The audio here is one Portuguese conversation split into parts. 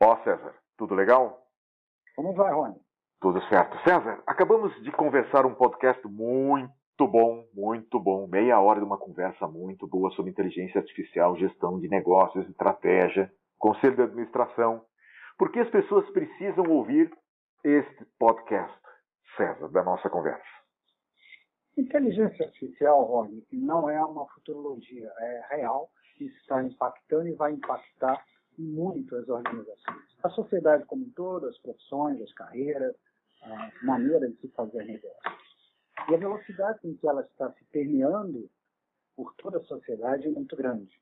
Ó, César, tudo legal? Como vai, Rony? Tudo certo. César, acabamos de conversar um podcast muito bom, muito bom. Meia hora de uma conversa muito boa sobre inteligência artificial, gestão de negócios, estratégia, conselho de administração. Por que as pessoas precisam ouvir este podcast, César, da nossa conversa? Inteligência artificial, Rony, não é uma futurologia, é real, está impactando e vai impactar muito as organizações. A sociedade como um todo, as profissões, as carreiras, as maneiras de se fazer negócios. E a velocidade com que ela está se permeando por toda a sociedade é muito grande.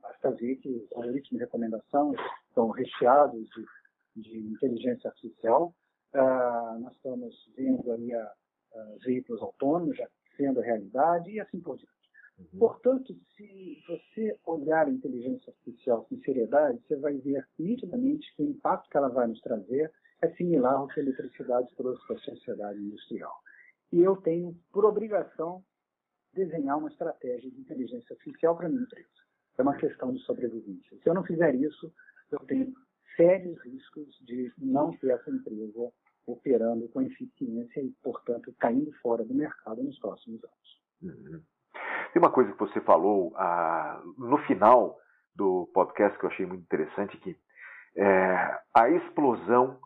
Basta ver que os algoritmos de recomendação estão recheados de, de inteligência artificial. Uh, nós estamos vendo aí a, a veículos autônomos já sendo realidade e assim por diante. Uhum. Portanto, se você olhar a inteligência artificial com seriedade, você vai ver nitidamente que o impacto que ela vai nos trazer é similar ao que a eletricidade trouxe para a sociedade industrial. E eu tenho, por obrigação, desenhar uma estratégia de inteligência artificial para a minha empresa. É uma questão de sobrevivência. Se eu não fizer isso, eu tenho sérios riscos de não ter essa empresa operando com eficiência e, portanto, caindo fora do mercado nos próximos anos. Uhum. Tem uma coisa que você falou ah, no final do podcast que eu achei muito interessante, que é, a explosão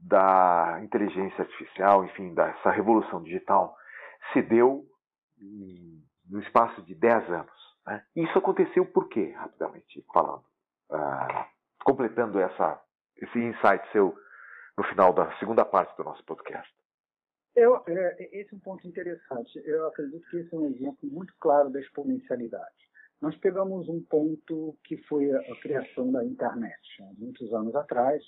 da inteligência artificial, enfim, dessa revolução digital, se deu no espaço de 10 anos. Né? Isso aconteceu por quê, rapidamente falando? Ah, completando essa, esse insight seu no final da segunda parte do nosso podcast. Eu, é, esse é um ponto interessante. Eu acredito que esse é um exemplo muito claro da exponencialidade. Nós pegamos um ponto que foi a, criação da internet, muitos anos atrás.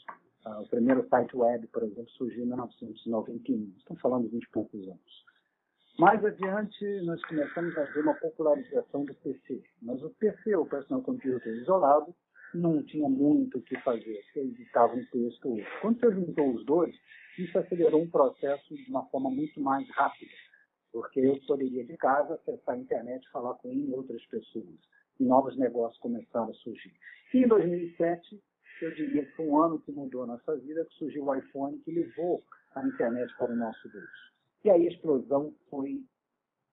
Uh, o primeiro site web, por exemplo, surgiu em 1991. Estamos falando de 20 e poucos anos. Mais adiante, nós começamos a ver uma popularização do PC. Mas o PC, o personal computer isolado, não tinha muito o que fazer. Você editava um texto. Quando você juntou os dois, isso acelerou um processo de uma forma muito mais rápida, porque eu poderia de casa acessar a internet e falar com outras pessoas. E novos negócios começaram a surgir. E em 2007, eu diria que foi um ano que mudou a nossa vida, que surgiu o iPhone, que levou a internet para o nosso bolso. E aí a explosão foi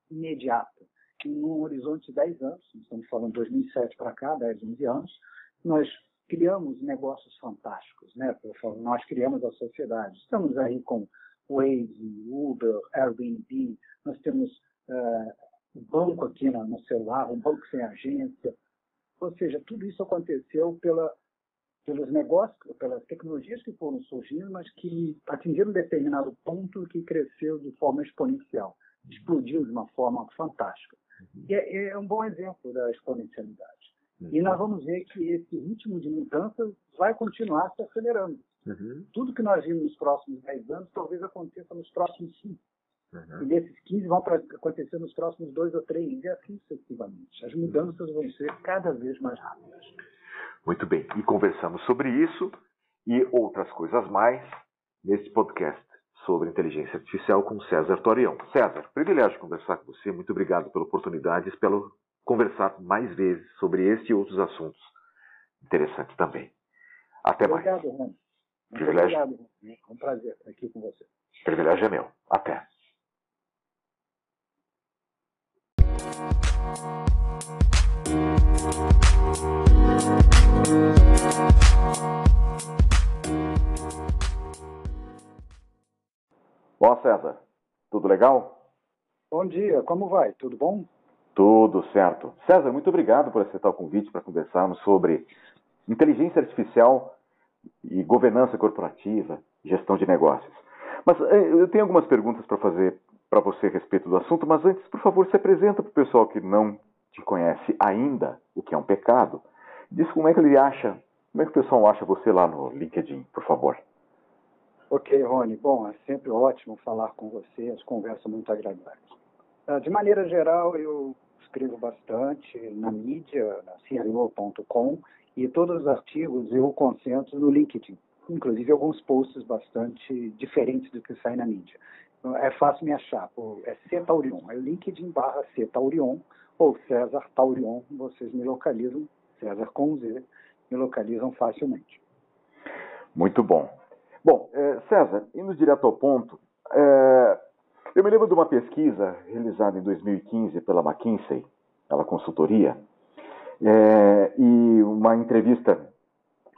imediata. Em um horizonte de 10 anos, estamos falando de 2007 para cá, 10, 11 anos, nós criamos negócios fantásticos, né? Nós criamos a sociedade. Estamos aí com Waze, Uber, Airbnb, nós temos uh, banco aqui no, no celular, um banco sem agência. Ou seja, tudo isso aconteceu pela, pelos negócios, pelas tecnologias que foram surgindo, mas que atingiram um determinado ponto que cresceu de forma exponencial, explodiu de uma forma fantástica. Uhum. E é, é um bom exemplo da exponencialidade. E nós vamos ver que esse ritmo de mudança vai continuar se acelerando. Uhum. Tudo que nós vimos nos próximos 10 anos talvez aconteça nos próximos 5. Uhum. E desses 15 vão acontecer nos próximos 2 ou 3, e assim sucessivamente. As mudanças vão ser cada vez mais rápidas. Muito bem. E conversamos sobre isso e outras coisas mais nesse podcast sobre inteligência artificial com César Torião. César, privilégio conversar com você. Muito obrigado pela oportunidade e pelo conversar mais vezes sobre este e outros assuntos interessantes também. Até obrigado, mais. Obrigado, Privilégio. Obrigado, É um prazer estar aqui com você. Privilégio é meu. Até. Bom, César, tudo legal? Bom dia, como vai? Tudo bom? Tudo certo. César, muito obrigado por aceitar o convite para conversarmos sobre inteligência artificial e governança corporativa, gestão de negócios. Mas eh, eu tenho algumas perguntas para fazer para você a respeito do assunto, mas antes, por favor, se apresenta para o pessoal que não te conhece ainda, o que é um pecado. Diz como é que ele acha, como é que o pessoal acha você lá no LinkedIn, por favor. Ok, Rony. Bom, é sempre ótimo falar com você, as conversas muito agradáveis. Ah, de maneira geral, eu escrevo bastante na mídia, na CRO.com, e todos os artigos eu concentro no LinkedIn, inclusive alguns posts bastante diferentes do que sai na mídia. Então, é fácil me achar, é C Taurion, é LinkedIn barra C Taurion, ou César Taurion, vocês me localizam, César com Z, me localizam facilmente. Muito bom. Bom, é, César, indo direto ao ponto, é, eu me lembro de uma pesquisa realizada em 2015 pela McKinsey, pela consultoria, é, e uma entrevista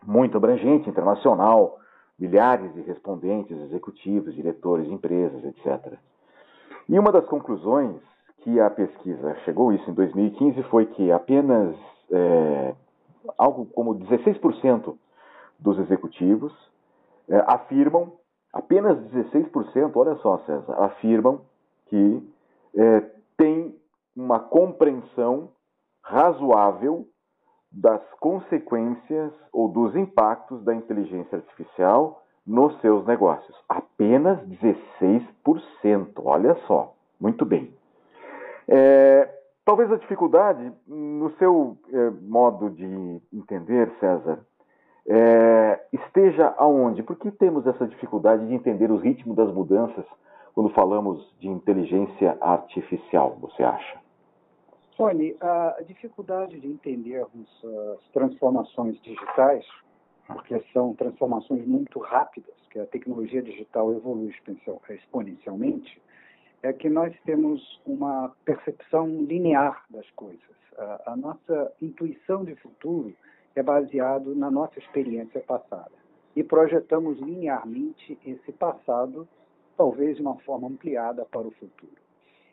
muito abrangente, internacional, milhares de respondentes, executivos, diretores, empresas, etc. E uma das conclusões que a pesquisa chegou, isso em 2015, foi que apenas é, algo como 16% dos executivos é, afirmam apenas 16%, olha só, César, afirmam que é, tem uma compreensão razoável das consequências ou dos impactos da inteligência artificial nos seus negócios. Apenas 16%, olha só, muito bem. É, talvez a dificuldade, no seu é, modo de entender, César, é, esteja aonde? Por que temos essa dificuldade de entender o ritmo das mudanças quando falamos de inteligência artificial, você acha? Olha, a dificuldade de entendermos as transformações digitais, porque são transformações muito rápidas, que a tecnologia digital evolui exponencialmente, é que nós temos uma percepção linear das coisas. A, nossa intuição de futuro é baseado na nossa experiência passada. E projetamos linearmente esse passado, talvez de uma forma ampliada para o futuro.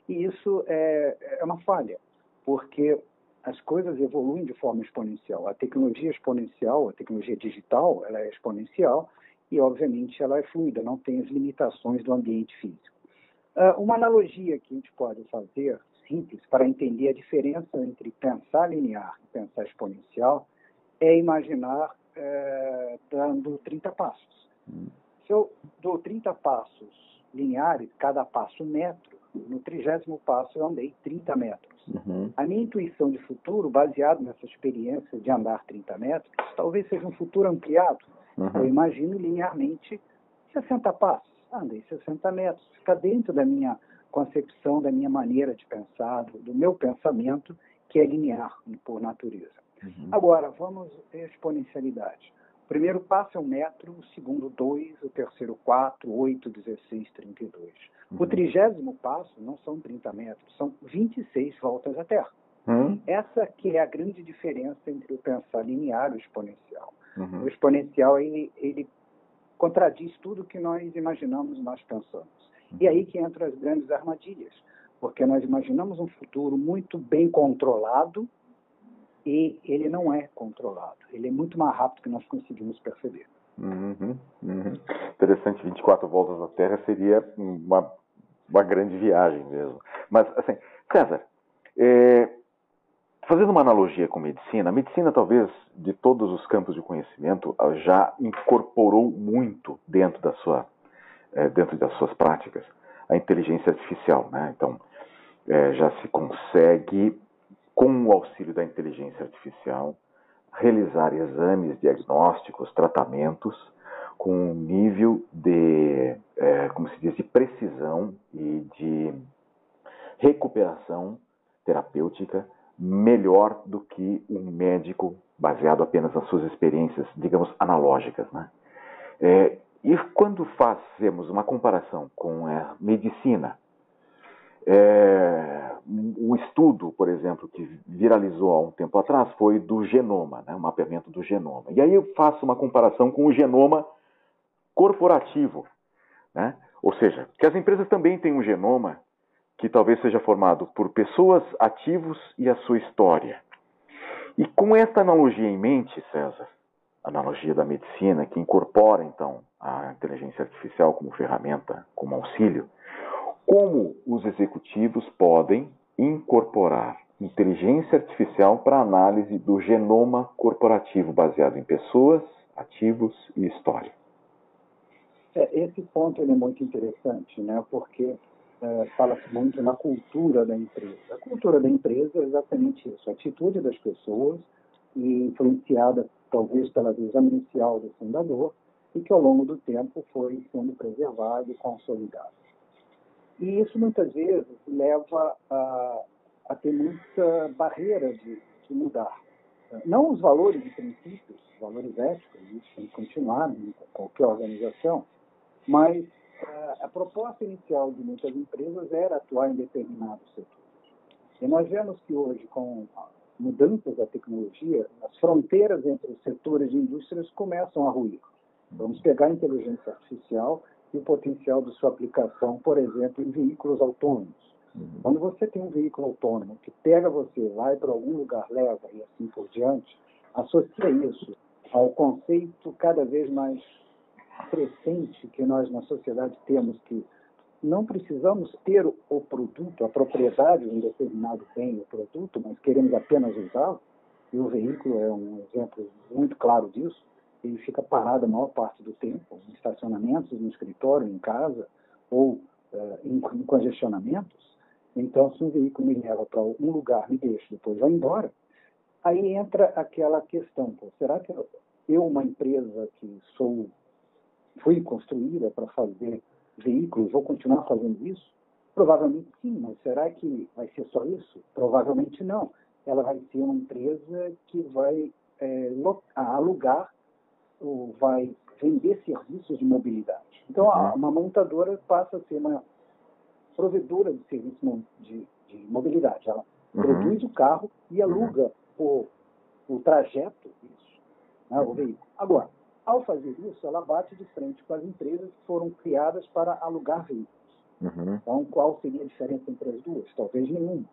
E isso é, é uma falha, porque as coisas evoluem de forma exponencial. A tecnologia exponencial, a tecnologia digital, ela é exponencial e, obviamente, ela é fluida, não tem as limitações do ambiente físico. Uh, uma analogia que a gente pode fazer, simples, para entender a diferença entre pensar linear e pensar exponencial, é imaginar é, dando 30 passos. Hum. Se eu dou 30 passos lineares, cada passo metro, no trigésimo passo eu andei 30 metros. Uhum. A minha intuição de futuro, baseado nessa experiência de andar 30 metros, talvez seja um futuro ampliado. Uhum. Eu imagino linearmente 60 passos. Andei 60 metros. Fica dentro da minha concepção, da minha maneira de pensar, do meu pensamento, que é linear por natureza. Uhum. Agora, vamos exponencialidade. O primeiro passo é um metro, o segundo dois, o terceiro quatro, oito, dezesseis, trinta e dois. Uhum. O trigésimo passo não são 30 metros, são 26 voltas à Terra. Uhum. Essa que é a grande diferença entre o pensar linear e o exponencial. Uhum. O exponencial, ele, ele contradiz tudo que nós imaginamos e nós pensamos. E uhum. aí que entram as grandes armadilhas, porque nós imaginamos um futuro muito bem controlado, e ele não é controlado. Ele é muito mais rápido que nós conseguimos perceber. Uhum, uhum. Interessante, 24 voltas à Terra seria uma, uma grande viagem mesmo. Mas, assim, César, é, fazendo uma analogia com medicina, a medicina, talvez, de todos os campos de conhecimento, já incorporou muito dentro, da sua, é, dentro das suas práticas a inteligência artificial. Né? Então, é, já se consegue com o auxílio da inteligência artificial, realizar exames diagnósticos, tratamentos com um nível de, é, como se diz, de precisão e de recuperação terapêutica melhor do que um médico baseado apenas nas suas experiências, digamos, analógicas. Né? É, e quando fazemos uma comparação com a medicina, é, um estudo, por exemplo, que viralizou há um tempo atrás foi do genoma, né, um mapeamento do genoma. E aí eu faço uma comparação com o genoma corporativo, né? ou seja, que as empresas também têm um genoma que talvez seja formado por pessoas ativos e a sua história. E com esta analogia em mente, César, analogia da medicina, que incorpora então a inteligência artificial como ferramenta, como auxílio, como os executivos podem incorporar inteligência artificial para análise do genoma corporativo baseado em pessoas, ativos e história. É, esse ponto é muito interessante, né? porque é, fala-se muito na cultura da empresa. A cultura da empresa é exatamente isso, a atitude das pessoas, e influenciada talvez pela visão inicial do fundador, e que ao longo do tempo foi sendo preservada e consolidada. E isso muitas vezes leva a, a ter muita barreira de, de, mudar. Não os valores e princípios, os valores éticos, isso tem que continuar, qualquer organização, mas a proposta inicial de muitas empresas era atuar em determinados setores. E nós vemos que hoje, com mudanças da tecnologia, as fronteiras entre os setores de indústrias começam a ruir. Vamos pegar a inteligência artificial e o potencial de sua aplicação, por exemplo, em veículos autônomos. Uhum. Quando você tem um veículo autônomo que pega você, vai para algum lugar, leva e assim por diante, associa isso ao conceito cada vez mais crescente que nós na sociedade temos que não precisamos ter o produto, a propriedade de um determinado bem ou produto, mas queremos apenas usá-lo, e o veículo é um exemplo muito claro disso, ele fica parado a maior parte do tempo, em estacionamentos, no escritório, em casa, ou uh, em, em congestionamentos. Então, se um veículo me leva para um lugar, me deixa, depois vai embora, aí entra aquela questão, pô, será que eu, uma empresa que sou, fui construída para fazer veículos, vou continuar fazendo isso? Provavelmente sim, mas será que vai ser só isso? Provavelmente não. Ela vai ser uma empresa que vai é, alugar ou vai vender serviços de mobilidade. Então, uhum. uma montadora passa a ser uma provedora de serviços de, de mobilidade. Ela uhum. produz o carro e aluga uhum. o, o trajeto, isso, né, o veículo. Agora, ao fazer isso, ela bate de frente com as empresas que foram criadas para alugar veículos. Uhum. Então, qual seria a diferença entre as duas? Talvez nenhuma.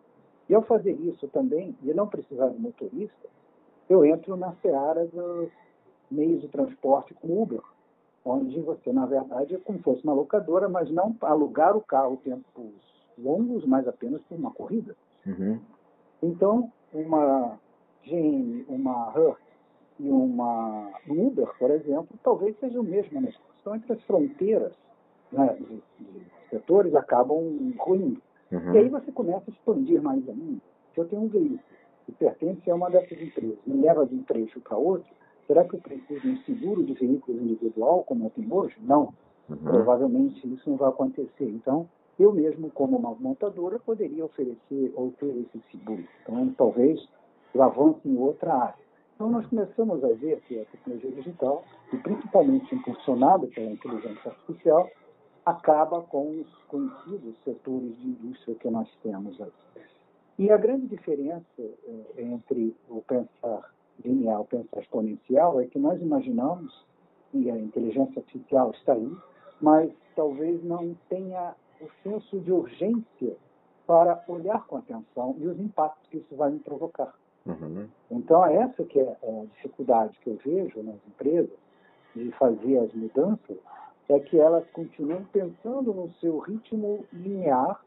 E ao fazer isso também, e não precisar de motorista, eu entro na seara dos meios de transporte como Uber, onde você, na verdade, é como se fosse uma locadora, mas não alugar o carro tempos longos, mas apenas por uma corrida. Uhum. Então, uma GM, uma Hertz, e uma Uber, por exemplo, talvez seja o mesmo negócio. Então, entre as fronteiras né, de, de, setores acabam ruindo. Uhum. E aí você começa a expandir mais ainda. Se eu tenho um veículo que pertence a uma dessas empresas, me leva de um trecho para outro, será que eu preciso de um seguro de veículo individual, como eu tenho hoje? Não. Uhum. Provavelmente isso não vai acontecer. Então, eu mesmo, como uma montadora, poderia oferecer ou ter esse seguro. Então, talvez eu avance em outra área. Então, nós começamos a ver que a tecnologia digital, e principalmente impulsionada pela inteligência artificial, acaba com os conhecidos setores de indústria que nós temos aí. E a grande diferença eh, entre o pensar linear o pensar exponencial é que nós imaginamos, e a inteligência artificial está aí, mas talvez não tenha o senso de urgência para olhar com atenção e os impactos que isso vai me provocar. Uhum. Então, é essa que é a dificuldade que eu vejo nas empresas de fazer as mudanças, é que elas continuam pensando no seu ritmo linear,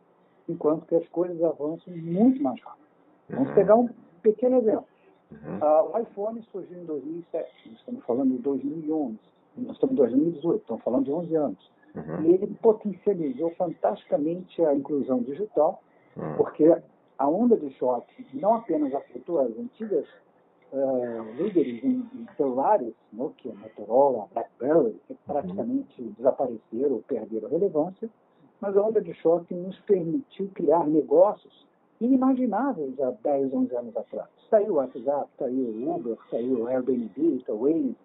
enquanto que as coisas avançam muito mais rápido. Uhum. Vamos pegar um pequeno exemplo. Uhum. Uh, o iPhone surgiu em 2007, nós estamos falando de 2011, nós estamos em 2018, estamos falando de 11 anos. Uhum. E ele potencializou fantasticamente a inclusão digital, uhum. porque a onda de choque não apenas afetou as antigas uh, líderes em, em, celulares, Nokia, Motorola, BlackBerry, que praticamente uhum. desapareceram ou perderam relevância, mas a onda de choque nos permitiu criar negócios inimagináveis há 10, 11 anos atrás. Saiu o WhatsApp, saiu o Uber, saiu o Airbnb, o Waze,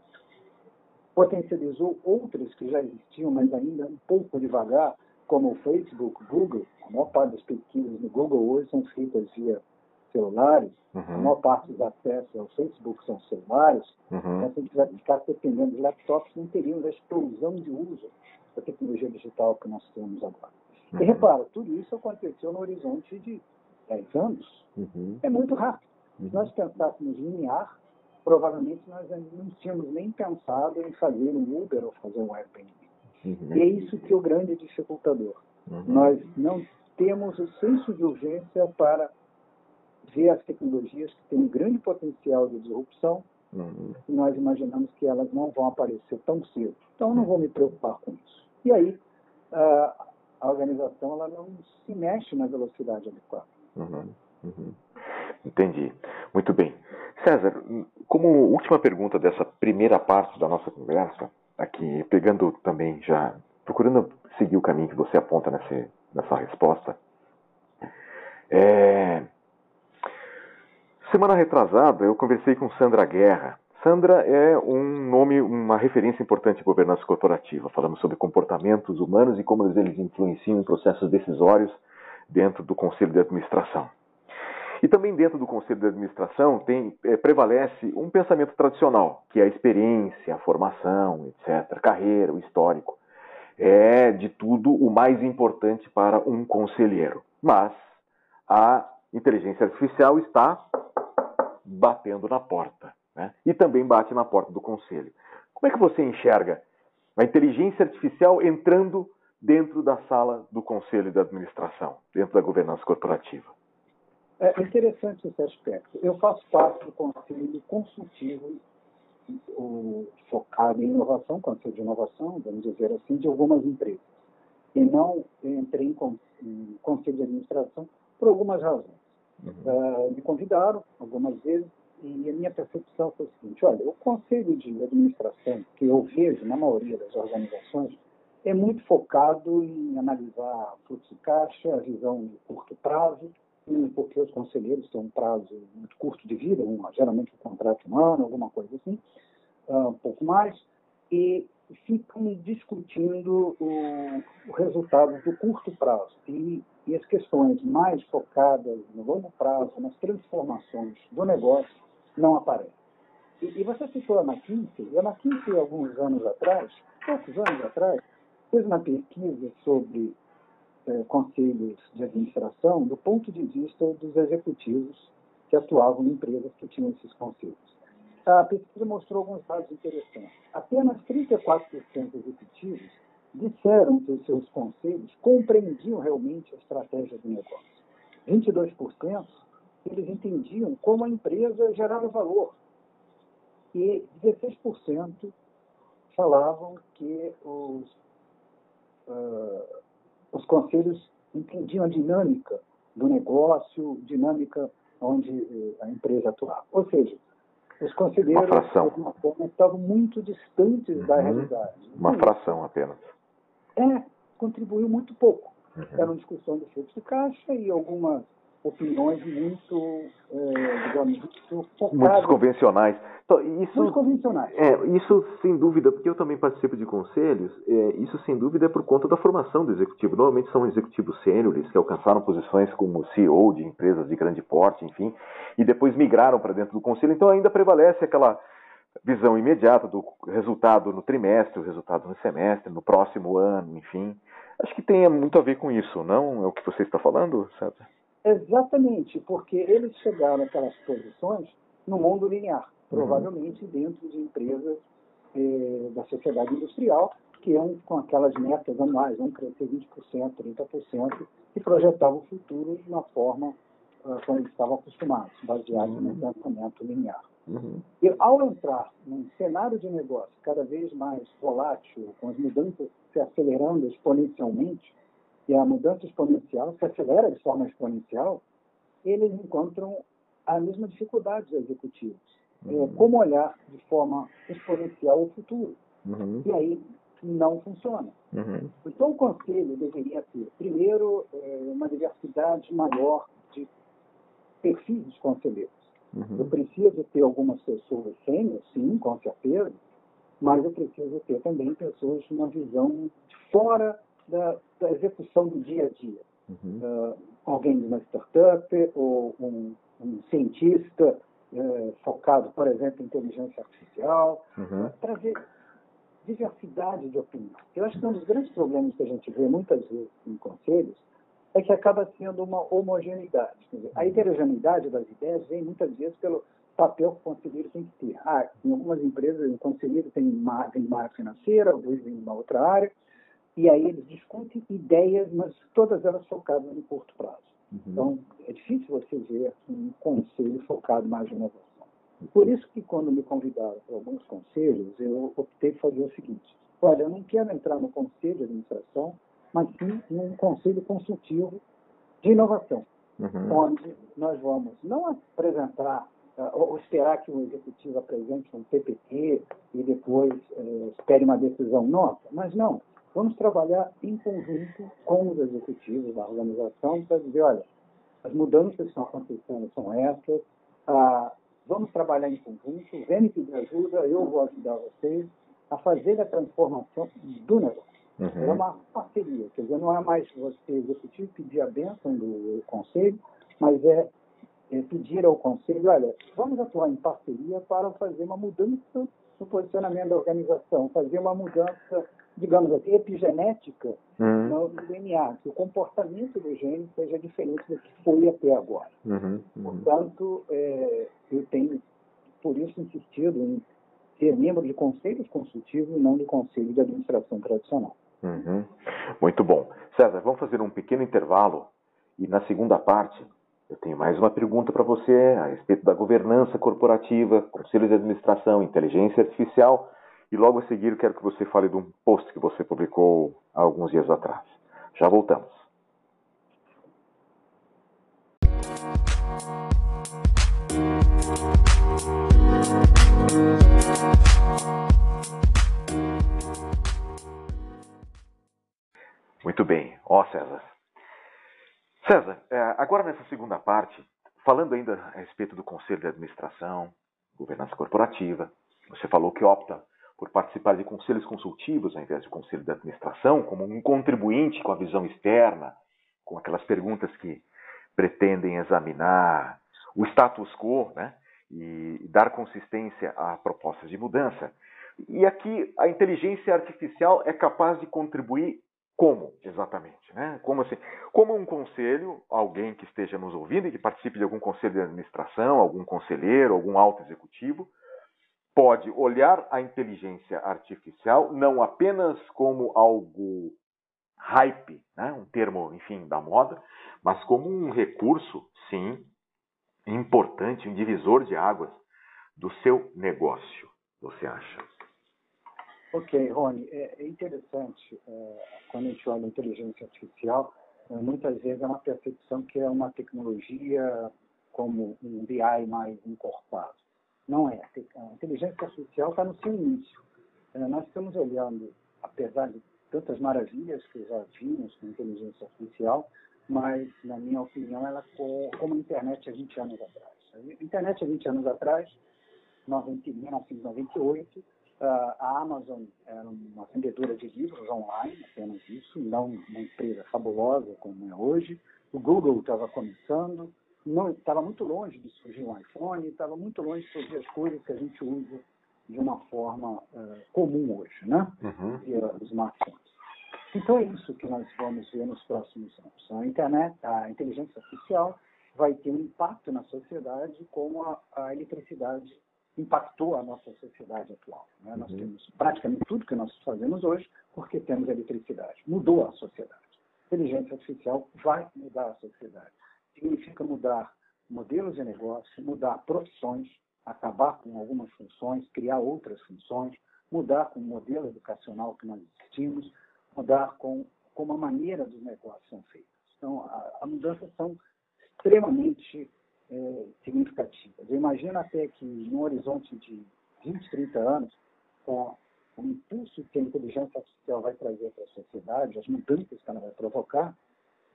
potencializou outras que já existiam, mas ainda um pouco devagar, como o Facebook, Google, a maior parte das pesquisas no Google hoje são feitas via celulares, uhum. a maior parte dos acessos ao Facebook são celulares, uhum. então se a gente ficar dependendo dos laptops, não teríamos a explosão de uso da tecnologia digital que nós temos agora. Uhum. E repara, tudo isso aconteceu no horizonte de 10 anos. Uhum. É muito rápido. Se uhum. nós pensássemos linear, provavelmente nós não tínhamos nem pensado em fazer um Uber ou fazer um Airbnb. Uhum. E é isso que é o grande dificultador. Uhum. Nós não temos o senso de urgência para ver as tecnologias que têm um grande potencial de disrupção uhum. e nós imaginamos que elas não vão aparecer tão cedo. Então, não vou me preocupar com isso. E aí, a, a organização ela não se mexe na velocidade adequada. Uhum. Uhum. Entendi. Muito bem. César, como última pergunta dessa primeira parte da nossa conversa, aqui pegando também já, procurando seguir o caminho que você aponta nessa, nessa resposta. É... Semana retrasada eu conversei com Sandra Guerra. Sandra é um nome, uma referência importante em governança corporativa. Falamos sobre comportamentos humanos e como eles influenciam em processos decisórios dentro do conselho de administração. E também dentro do conselho de administração tem, é, prevalece um pensamento tradicional, que é a experiência, a formação, etc., carreira, o histórico. É, de tudo, o mais importante para um conselheiro. Mas a inteligência artificial está batendo na porta. Né? E também bate na porta do conselho. Como é que você enxerga a inteligência artificial entrando dentro da sala do conselho de administração, dentro da governança corporativa? É interessante esse aspecto. Eu faço parte do conselho consultivo o, focado em inovação, conselho de inovação, vamos dizer assim, de algumas empresas. E não entrei em, em conselho de administração por algumas razões. Uhum. Uh, me convidaram algumas vezes e a minha percepção foi o seguinte: olha, o conselho de administração que eu vejo na maioria das organizações é muito focado em analisar fluxo de caixa, a visão de curto prazo, porque os conselheiros têm um prazo muito curto de vida, um, geralmente um contrato um ano, alguma coisa assim, um pouco mais, e ficam discutindo o, o resultado do curto prazo. E, e as questões mais focadas no longo prazo, nas transformações do negócio, não aparecem. E, você citou a McKinsey, a McKinsey, alguns anos atrás, poucos anos atrás, fez uma pesquisa sobre eh, conselhos de administração do ponto de vista dos executivos que atuavam em empresas que tinham esses conselhos. A pesquisa mostrou alguns dados interessantes. Apenas 34% dos executivos disseram que os seus conselhos compreendiam realmente a estratégia do negócio. 22% eles entendiam como a empresa gerava valor. E 16% falavam que os, uh, os conselhos entendiam a dinâmica do negócio, dinâmica onde uh, a empresa atuava. Ou seja, os conselheiros, de alguma forma, estavam muito distantes uhum. da realidade. Uma fração apenas. É, contribuiu muito pouco. Uhum. Era uma discussão de fluxo de caixa e algumas opiniões muito, é, digamos, muito focadas. Muitos convencionais. Então, isso, muito convencionais. É, isso sem dúvida, porque eu também participo de conselhos, é, isso sem dúvida é por conta da formação do executivo. Normalmente são executivos sêniores que alcançaram posições como CEO de empresas de grande porte, enfim, e depois migraram para dentro do conselho. Então ainda prevalece aquela visão imediata do resultado no trimestre, o resultado no semestre, no próximo ano, enfim. Acho que tem muito a ver com isso, não é o que você está falando, César? Exatamente, porque eles chegaram àquelas posições no mundo linear, uhum. provavelmente uhum. dentro de empresas eh, da sociedade industrial, que iam com aquelas metas anuais, vão crescer 20%, 30%, e projetavam o futuro de uma forma uh, como eles estavam acostumados, baseado uhum. no pensamento linear. Uhum. E ao entrar num cenário de negócio cada vez mais volátil, com as mudanças se acelerando exponencialmente, e a mudança exponencial se acelera de forma exponencial, eles encontram a mesma dificuldade dos executivos. É, uhum. É, como olhar de forma exponencial o futuro. Uhum. E aí não funciona. Uhum. Então, o conselho deveria ter, primeiro, é, uma diversidade maior de perfis dos conselheiros. Uhum. Eu preciso ter algumas pessoas sênior, sim, com certeza, mas eu preciso ter também pessoas com uma visão de fora da, da execução do dia a dia. Uhum. Uh, alguém de uma startup ou um, um cientista uh, focado, por exemplo, em inteligência artificial, uhum. trazer diversidade de opinião. Eu acho que um dos grandes problemas que a gente vê muitas vezes em conselhos é que acaba sendo uma homogeneidade. Dizer, a heterogeneidade das ideias vem muitas vezes pelo papel que o conselheiro tem que ter. Ah, em algumas empresas, o conselheiro tem uma, tem uma área financeira, outros em uma outra área, e aí eles discutem ideias, mas todas elas focadas no curto prazo. Uhum. Então, é difícil você ver um conselho focado mais em inovação. Por isso que quando me convidaram para alguns conselhos, eu optei por fazer o seguinte, olha, eu não quero entrar no conselho de administração, mas sim num conselho consultivo de inovação, uhum. onde nós vamos não apresentar uh, ou esperar que o executivo apresente um PPT e depois uh, espere uma decisão nossa, mas não, Vamos trabalhar em conjunto com os executivos da organização para dizer, olha, as mudanças que estão acontecendo são essas, a, vamos trabalhar em conjunto, vem pedir ajuda, eu vou ajudar vocês a fazer a transformação do negócio. Uhum. É uma parceria, quer dizer, não é mais você executivo pedir a bênção do conselho, mas é, é pedir ao conselho, olha, vamos atuar em parceria para fazer uma mudança no posicionamento da organização, fazer uma mudança, digamos assim, epigenética uhum. no DNA, que o comportamento do gene seja diferente do que foi até agora. Uhum. Uhum. Portanto, é, eu tenho, por isso, insistido em ser membro de conselhos consultivos e não de conselho de administração tradicional. Uhum. Muito bom. César, vamos fazer um pequeno intervalo e na segunda parte eu tenho mais uma pergunta para você a respeito da governança corporativa, conselho de administração, inteligência artificial e logo a seguir quero que você fale de um post que você publicou há alguns dias atrás. Já voltamos. Muito bem. Ó, César. César, é, agora nessa segunda parte, falando ainda a respeito do Conselho de Administração, governança corporativa, você falou que opta por participar de conselhos consultivos ao invés de conselho de administração, como um contribuinte com a visão externa, com aquelas perguntas que pretendem examinar o status quo né, e dar consistência a propostas de mudança. E aqui a inteligência artificial é capaz de contribuir como, exatamente? Né? Como assim? Como um conselho, alguém que esteja nos ouvindo e que participe de algum conselho de administração, algum conselheiro, algum alto executivo, pode olhar a inteligência artificial não apenas como algo hype, né? um termo, enfim, da moda, mas como um recurso, sim, importante, um divisor de águas do seu negócio, você acha? Ok, Rony, é, é interessante é, quando a gente olha a inteligência artificial, é, muitas vezes é uma percepção que é uma tecnologia como um BI mais encorpado. Não é. A inteligência artificial está no seu início. É, nós estamos olhando, apesar de tantas maravilhas que já vimos com a inteligência artificial, mas, na minha opinião, ela como a internet há 20 anos atrás. A internet há 20 anos atrás, 1998, a Amazon era uma vendedora de livros online, apenas isso, não uma empresa fabulosa como é hoje. O Google estava começando, não estava muito longe de surgir um iPhone, estava muito longe de surgir as coisas que a gente usa de uma forma uh, comum hoje, né? Uhum. Via os smartphones. Então é isso que nós vamos ver nos próximos anos. A internet, a inteligência artificial vai ter um impacto na sociedade como a, a eletricidade impactou a nossa sociedade atual. Né? Uhum. Nós temos praticamente tudo que nós fazemos hoje porque temos eletricidade. Mudou a sociedade. Inteligência artificial vai mudar a sociedade. Significa mudar modelos de negócio, mudar profissões, acabar com algumas funções, criar outras funções, mudar com o modelo educacional que nós existimos, mudar com como a maneira dos negócios são feitos. Então, a, a mudanças são extremamente é, significativas. Eu imagino até que, no horizonte de 20, 30 anos, com o impulso que a inteligência artificial vai trazer para a sociedade, as mudanças que ela vai provocar,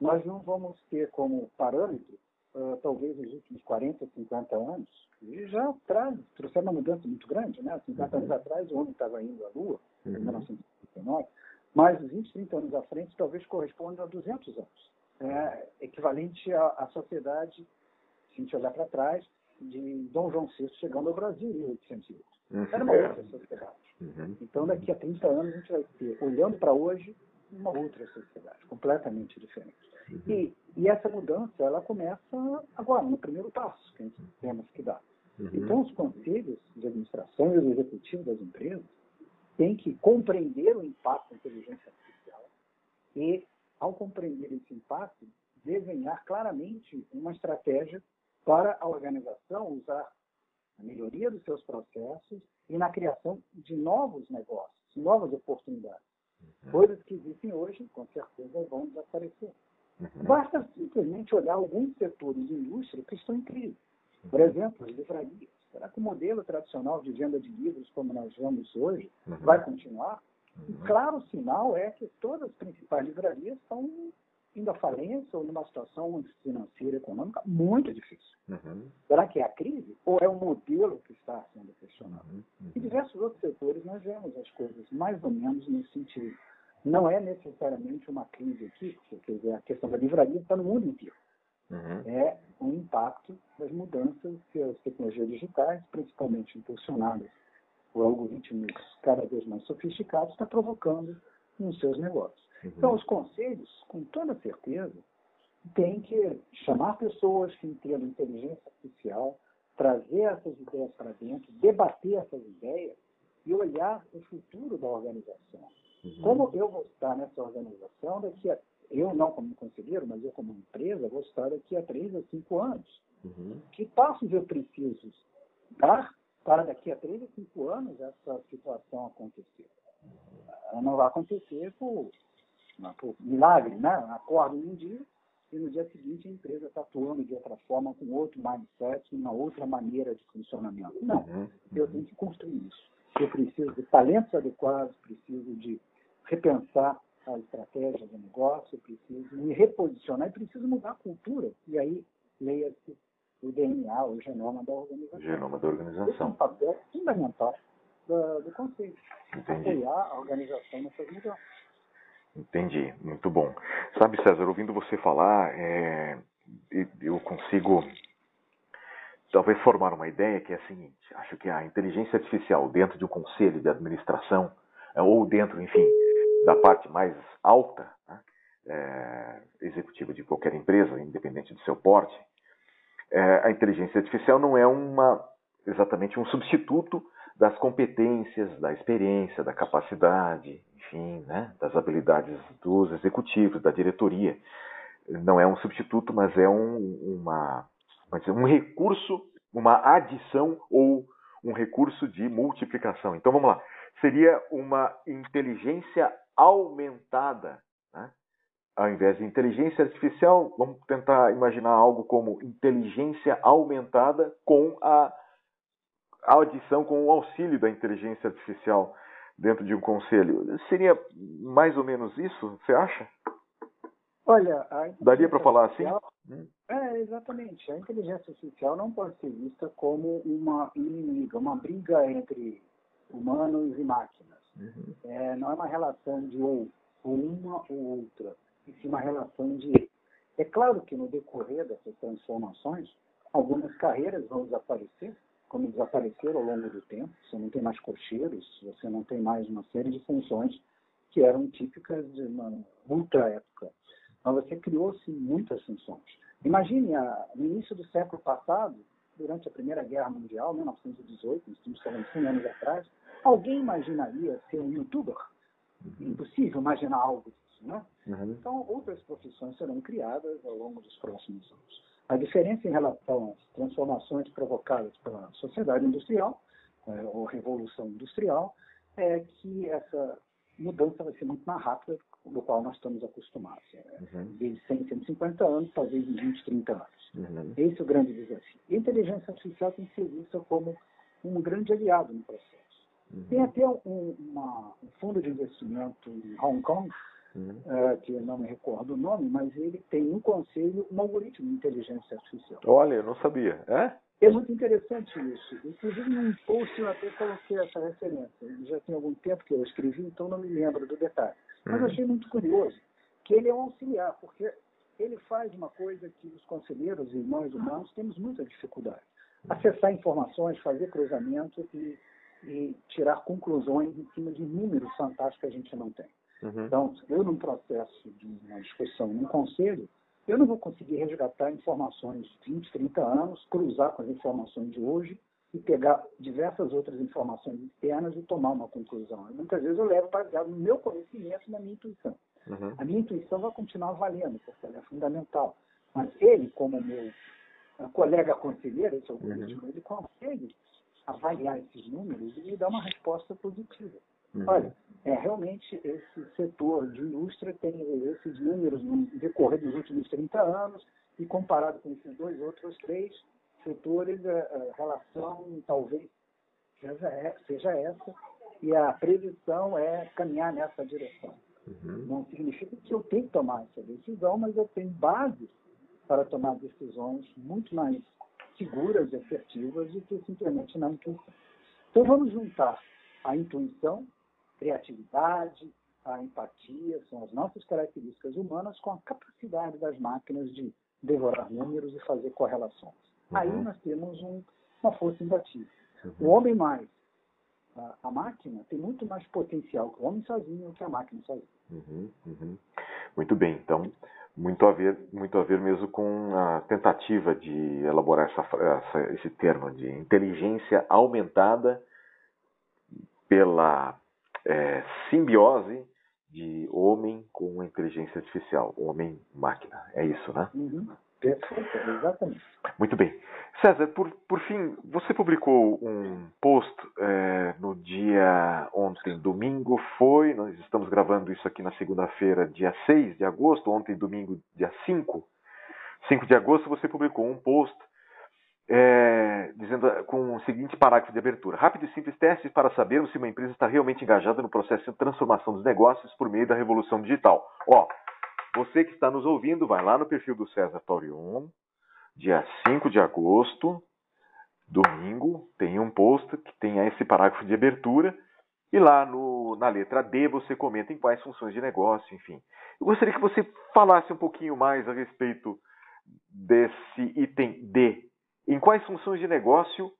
nós não vamos ter como parâmetro, uh, talvez, os últimos 40, 50 anos, e já traz, trouxeram uma mudança muito grande. Né? 50 anos atrás, o homem estava indo à Lua, em 1959, uhum. mas 20, 30 anos à frente, talvez corresponda a 200 anos. É equivalente à, à sociedade se a gente olhar para trás, de Dom João VI chegando ao Brasil em 1808. Uhum. Era uma outra sociedade. Uhum. Então, daqui a 30 anos, a gente vai ter, olhando para hoje, uma outra sociedade, completamente diferente. E, e, essa mudança, ela começa agora, no primeiro passo que a gente temos que dar. Uhum. Então, os conselhos de administração e os executivos das empresas têm que compreender o impacto da inteligência artificial e, ao compreender esse impacto, desenhar claramente uma estratégia para a organização usar a melhoria dos seus processos e na criação de novos negócios, novas oportunidades. Uhum. Coisas que existem hoje, com certeza, vão desaparecer. Uhum. Basta simplesmente olhar alguns setores de indústria que estão em crise. Por uhum. exemplo, as livrarias. Será que o modelo tradicional de venda de livros, como nós vemos hoje, uhum. vai continuar? Um claro sinal é que todas as principais livrarias estão indo à falência ou numa situação financeira, econômica muito difícil. Uhum. Será que é a crise ou é o modelo que está sendo questionado? Uhum. Em diversos outros setores nós vemos as coisas mais ou menos nesse sentido. Não é necessariamente uma crise aqui, porque a questão da livraria está no mundo inteiro. Uhum. É o um impacto das mudanças que as tecnologias digitais, principalmente impulsionadas por algoritmos cada vez mais sofisticados, está provocando nos seus negócios. Uhum. Então, os conselhos, com toda certeza, têm que chamar pessoas que entendam inteligência artificial, trazer essas ideias para dentro, debater essas ideias e olhar o futuro da organização. Uhum. Como eu vou estar nessa organização daqui a. Eu não como conselheiro, mas eu como empresa, vou estar daqui a três a cinco anos. Uhum. Que passos eu preciso dar para daqui a três a cinco anos essa situação acontecer? Ela não vai acontecer por por milagre, né? Acorda um dia e no dia seguinte a empresa está atuando de outra forma, com outro mindset, uma outra maneira de funcionamento. Não, uhum. eu tenho que construir isso. Eu preciso de talentos adequados, preciso de repensar a estratégia do negócio, preciso me reposicionar e preciso mudar a cultura. E aí, leia-se o DNA, o genoma da organização. Genoma da organização. Esse é um papel fundamental do, do Conselho. Entendi. Apoiar a organização nessas mudanças. Entendi, muito bom. Sabe, César, ouvindo você falar, é, eu consigo talvez formar uma ideia que é a seguinte: acho que a inteligência artificial dentro de um conselho de administração, ou dentro, enfim, da parte mais alta, né, é, executiva de qualquer empresa, independente do seu porte, é, a inteligência artificial não é uma exatamente um substituto das competências, da experiência, da capacidade, enfim, né, das habilidades dos executivos, da diretoria. Não é um substituto, mas é um, uma, um recurso, uma adição ou um recurso de multiplicação. Então vamos lá. Seria uma inteligência aumentada. Né? Ao invés de inteligência artificial, vamos tentar imaginar algo como inteligência aumentada com a, a adição, com o auxílio da inteligência artificial dentro de um conselho. Seria mais ou menos isso, você acha? Olha, daria para falar assim? Hum. É, exatamente. A inteligência artificial não pode ser vista como uma inimiga, uma briga entre humanos e máquinas. Uhum. É, não é uma relação de ou, uma ou outra, e sim uma relação de. É claro que no decorrer dessas transformações, algumas carreiras vão desaparecer, como desapareceram ao longo do tempo. Você não tem mais cocheiros, você não tem mais uma série de funções que eram típicas de uma ultra época. Mas você criou-se muitas funções. Imagine, a, no início do século passado, durante a Primeira Guerra Mundial, 1918, estamos falando 100 anos atrás, alguém imaginaria ser um youtuber? Impossível imaginar algo disso, né? Uhum. Então, outras profissões serão criadas ao longo dos próximos anos. A diferença em relação às transformações provocadas pela sociedade industrial, é, ou revolução industrial, é que essa mudança vai ser muito mais rápida do qual nós estamos acostumados. É, uhum. De 100, 150 anos, talvez em 20, 30 anos. Uhum. Esse é o grande desafio. A inteligência artificial tem que ser vista como um grande aliado no processo. Uhum. Tem até um, uma, um fundo de investimento em Hong Kong uhum. uh, que eu não me recordo o nome, mas ele tem no conselho um algoritmo de inteligência artificial. Olha, eu não sabia. É? É muito interessante isso. Inclusive, num post eu até coloquei essa referência. Já tem algum tempo que eu escrevi, então não me lembro do detalhe. Mas uhum. achei muito curioso que ele é um auxiliar, porque ele faz uma coisa que os conselheiros e nós humanos temos muita dificuldade. Acessar informações, fazer cruzamento e, e tirar conclusões em cima de números fantásticos que a gente não tem. Uhum. Então, eu num processo de uma discussão num conselho, eu não vou conseguir resgatar informações de 20, 30 anos, cruzar com as informações de hoje e pegar diversas outras informações externas e tomar uma conclusão. muitas vezes eu levo baseado no meu conhecimento e na minha intuição. Uhum. A minha intuição vai continuar valendo, porque ela é fundamental. Mas ele, como meu colega conselheiro, esse é o político, uhum. ele consegue avaliar esses números e dar uma resposta positiva. Uhum. Olha, é, realmente esse setor de indústria tem esses números no decorrer dos últimos 30 anos e comparado com esses dois outros três setores, a, relação talvez seja, seja essa e a previsão é caminhar nessa direção. Uhum. Não significa que eu tenho que tomar essa decisão, mas eu tenho bases para tomar decisões muito mais seguras e assertivas do que simplesmente na intuição. Então vamos juntar a intuição, criatividade, a empatia, são as nossas características humanas com a capacidade das máquinas de devorar números e fazer correlações. Uhum. Aí nós temos um, uma força imbatível. Uhum. O homem mais a, a, máquina tem muito mais potencial que o homem sozinho que a máquina sozinha. Uhum, uhum. Muito bem, então muito a ver muito a ver mesmo com a tentativa de elaborar essa, essa, esse termo de inteligência aumentada pela é, simbiose de homem com inteligência artificial, homem-máquina. É isso, né? Uhum. Perfeito, exatamente. Muito bem. César, por, por fim, você publicou um post é, no dia ontem, domingo, foi, nós estamos gravando isso aqui na segunda-feira, dia 6 de agosto, ontem, domingo, dia 5, 5 de agosto, você publicou um post é, dizendo com o seguinte parágrafo de abertura: rápido e simples testes para sabermos se uma empresa está realmente engajada no processo de transformação dos negócios por meio da revolução digital. Ó, você que está nos ouvindo, vai lá no perfil do César Taurion, dia 5 de agosto, domingo, tem um post que tem esse parágrafo de abertura. E lá no, na letra D você comenta em quais funções de negócio, enfim. Eu gostaria que você falasse um pouquinho mais a respeito desse item D em quais funções de negócio,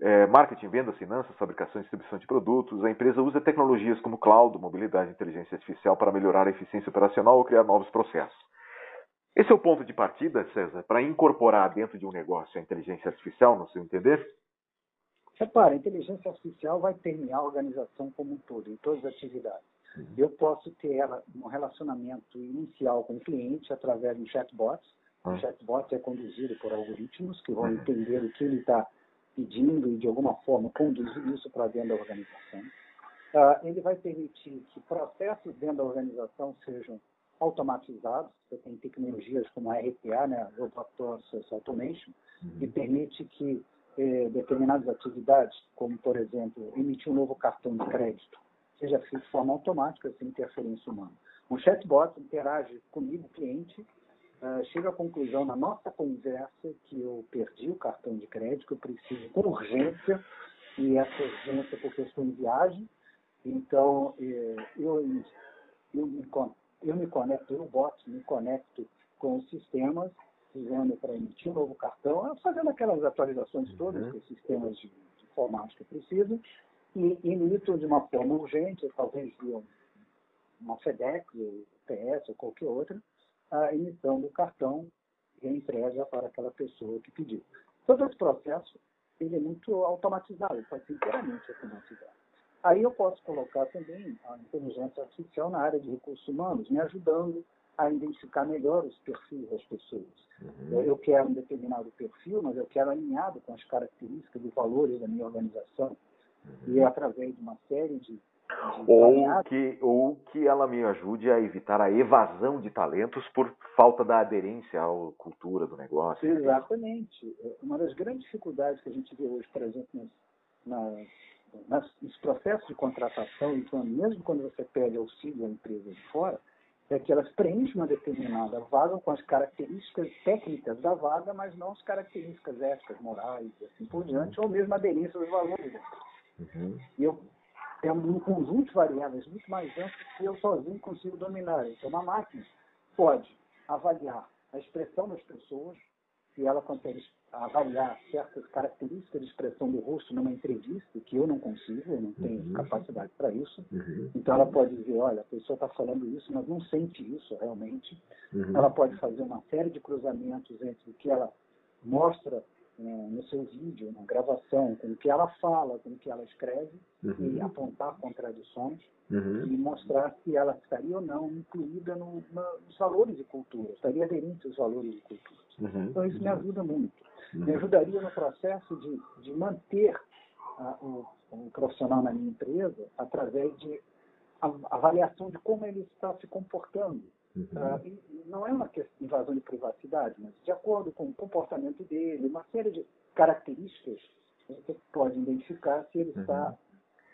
é, marketing, vendas, finanças, fabricação e distribuição de produtos, a empresa usa tecnologias como cloud, mobilidade e inteligência artificial para melhorar a eficiência operacional ou criar novos processos. Esse é o ponto de partida, César, para incorporar dentro de um negócio a inteligência artificial, no seu entender? Repara, a inteligência artificial vai permear a organização como um todo, em todas as atividades. Uhum. Eu posso ter ela um relacionamento inicial com o cliente através de um chatbot, o hum. chatbot é conduzido por algoritmos que vão hum. entender o que ele está pedindo e, de alguma forma, conduzir isso para dentro da organização. Uh, ele vai permitir que processos dentro da organização sejam automatizados. Você tem tecnologias como a RPA, né, Robot Process Automation, uhum. que permite que eh, determinadas atividades, como, por exemplo, emitir um novo cartão de crédito, seja feito de forma automática, sem interferência humana. Um chatbot interage comigo, cliente, uh, chego à conclusão na nossa conversa que eu perdi o cartão de crédito, que eu preciso com urgência, e essa urgência porque eu estou em viagem, então eh, eu, eu, me, eu me conecto, eu bot, me conecto com os sistemas, usando para emitir um novo cartão, fazendo aquelas atualizações todas uhum. que os sistemas de, de informática precisam, e emito de uma forma urgente, talvez via uma FedEx, ou PS ou qualquer outra, a emissão do cartão e a entrega para aquela pessoa que pediu. Todo esse processo ele é muito automatizado, pode ser inteiramente automatizado. Aí eu posso colocar também a inteligência artificial na área de recursos humanos, me ajudando a identificar melhor os perfis das pessoas. Uhum. Eu quero um determinado perfil, mas eu quero alinhado com as características e valores da minha organização. Uhum. E é através de uma série de ou que, ou que ela me ajude a evitar a evasão de talentos por falta da aderência à cultura do negócio. Exatamente. Uma das grandes dificuldades que a gente vê hoje, por exemplo, nas, nas, nos processos de contratação, então, mesmo quando você pede auxílio à empresa de fora, é que elas preenchem uma determinada vaga com as características técnicas da vaga, mas não as características éticas, morais e assim por diante, ou mesmo aderência aos valores. Uhum. E eu é um conjunto de variáveis muito mais amplo que eu sozinho consigo dominar. Então, uma máquina pode avaliar a expressão das pessoas, se ela consegue avaliar certas características de expressão do rosto numa entrevista, que eu não consigo, eu não tenho uhum. capacidade para isso. Uhum. Então, ela pode dizer: olha, a pessoa está falando isso, mas não sente isso realmente. Uhum. Ela pode fazer uma série de cruzamentos entre o que ela mostra né, no seu vídeo, na gravação, com o que ela fala, com o que ela escreve, uhum. e apontar contradições uhum. e mostrar se ela estaria ou não incluída no, nos valores de cultura, estaria aderente aos valores de cultura. Uhum. Então, isso me ajuda muito. Me uhum. ajudaria no processo de, de manter a, o, o profissional na minha empresa através de avaliação de como ele está se comportando Uhum. Uh, não é uma invasão de privacidade, mas de acordo com o comportamento dele, uma série de características você pode identificar se ele uhum. está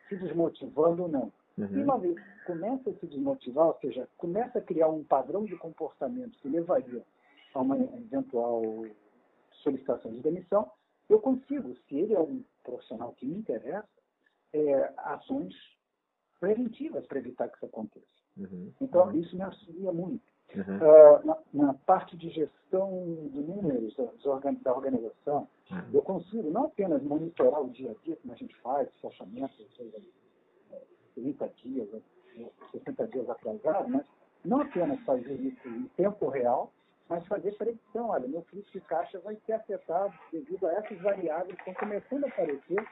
se desmotivando ou não. Uhum. E uma vez que começa a se desmotivar, ou seja, começa a criar um padrão de comportamento que levaria a uma eventual solicitação de demissão, eu consigo, se ele é um profissional que me interessa, é, ações preventivas para evitar que isso aconteça. Uhum. Então, uhum. isso me auxilia muito. Uh, na, na, parte de gestão de números da, organização, uhum. eu consigo não apenas monitorar o dia a dia, como a gente faz, fechamento, 30 dias, 60 dias atrasado, mas não apenas fazer isso em tempo real, mas fazer previsão. Olha, meu fluxo de caixa vai ser afetado devido a essas variáveis que estão começando a aparecer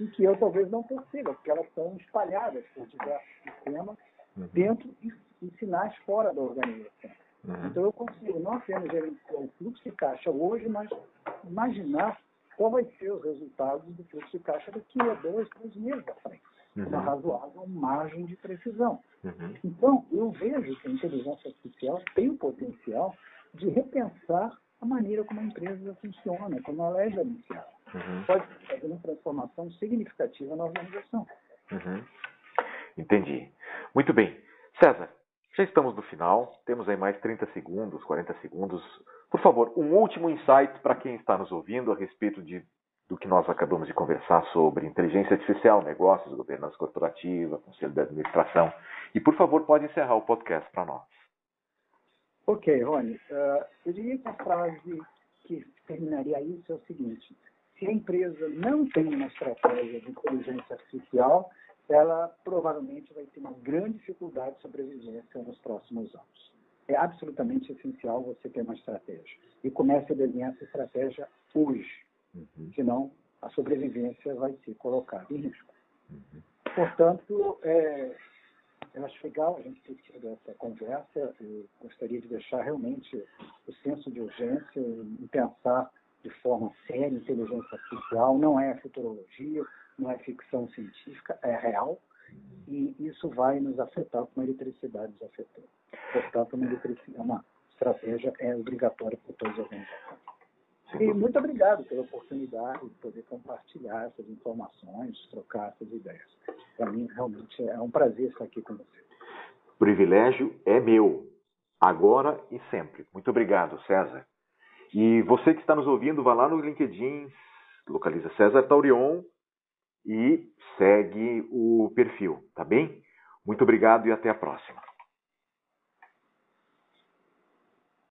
e que eu talvez não perceba, porque elas estão espalhadas por diversos sistemas uhum. dentro e, e, sinais fora da organização. Uhum. Então eu consigo não apenas gerenciar o fluxo de caixa hoje, mas imaginar qual vai ser os resultados do fluxo de caixa daqui a dois, três meses à frente. Uhum. Uma razoável margem de precisão. Uhum. Então, eu vejo que a inteligência artificial tem o potencial de repensar a maneira como a empresa funciona, como ela é gerenciada. Uhum. Pode fazer uma transformação significativa na organização. Uhum. Entendi. Muito bem. César, já estamos no final, temos aí mais 30 segundos, 40 segundos. Por favor, um último insight para quem está nos ouvindo a respeito de, do que nós acabamos de conversar sobre inteligência artificial, negócios, governança corporativa, conselho de administração. E, por favor, pode encerrar o podcast para nós. Ok, Rony. Uh, eu diria que a frase que terminaria isso é o seguinte: se a empresa não tem uma estratégia de inteligência artificial, ela provavelmente vai ter uma grande dificuldade de sobrevivência nos próximos anos. É absolutamente essencial você ter uma estratégia. E comece a desenhar essa estratégia hoje. Uhum. Senão, a sobrevivência vai ser colocada em risco. Uhum. Portanto, é, eu acho legal a gente ter tido essa conversa. Eu gostaria de deixar realmente o senso de urgência em pensar de forma séria inteligência artificial. Não é futurologia, não é ficção científica, é real. E isso vai nos afetar como a eletricidade nos afetou. Portanto, uma, uma estratégia é obrigatória para todas as organizações. E muito obrigado pela oportunidade de poder compartilhar essas informações, trocar essas ideias. Para mim, realmente é um prazer estar aqui com você. O privilégio é meu, agora e sempre. Muito obrigado, César. E você que está nos ouvindo, vá lá no LinkedIn, localiza César Taurion e segue o perfil, tá bem? Muito obrigado e até a próxima.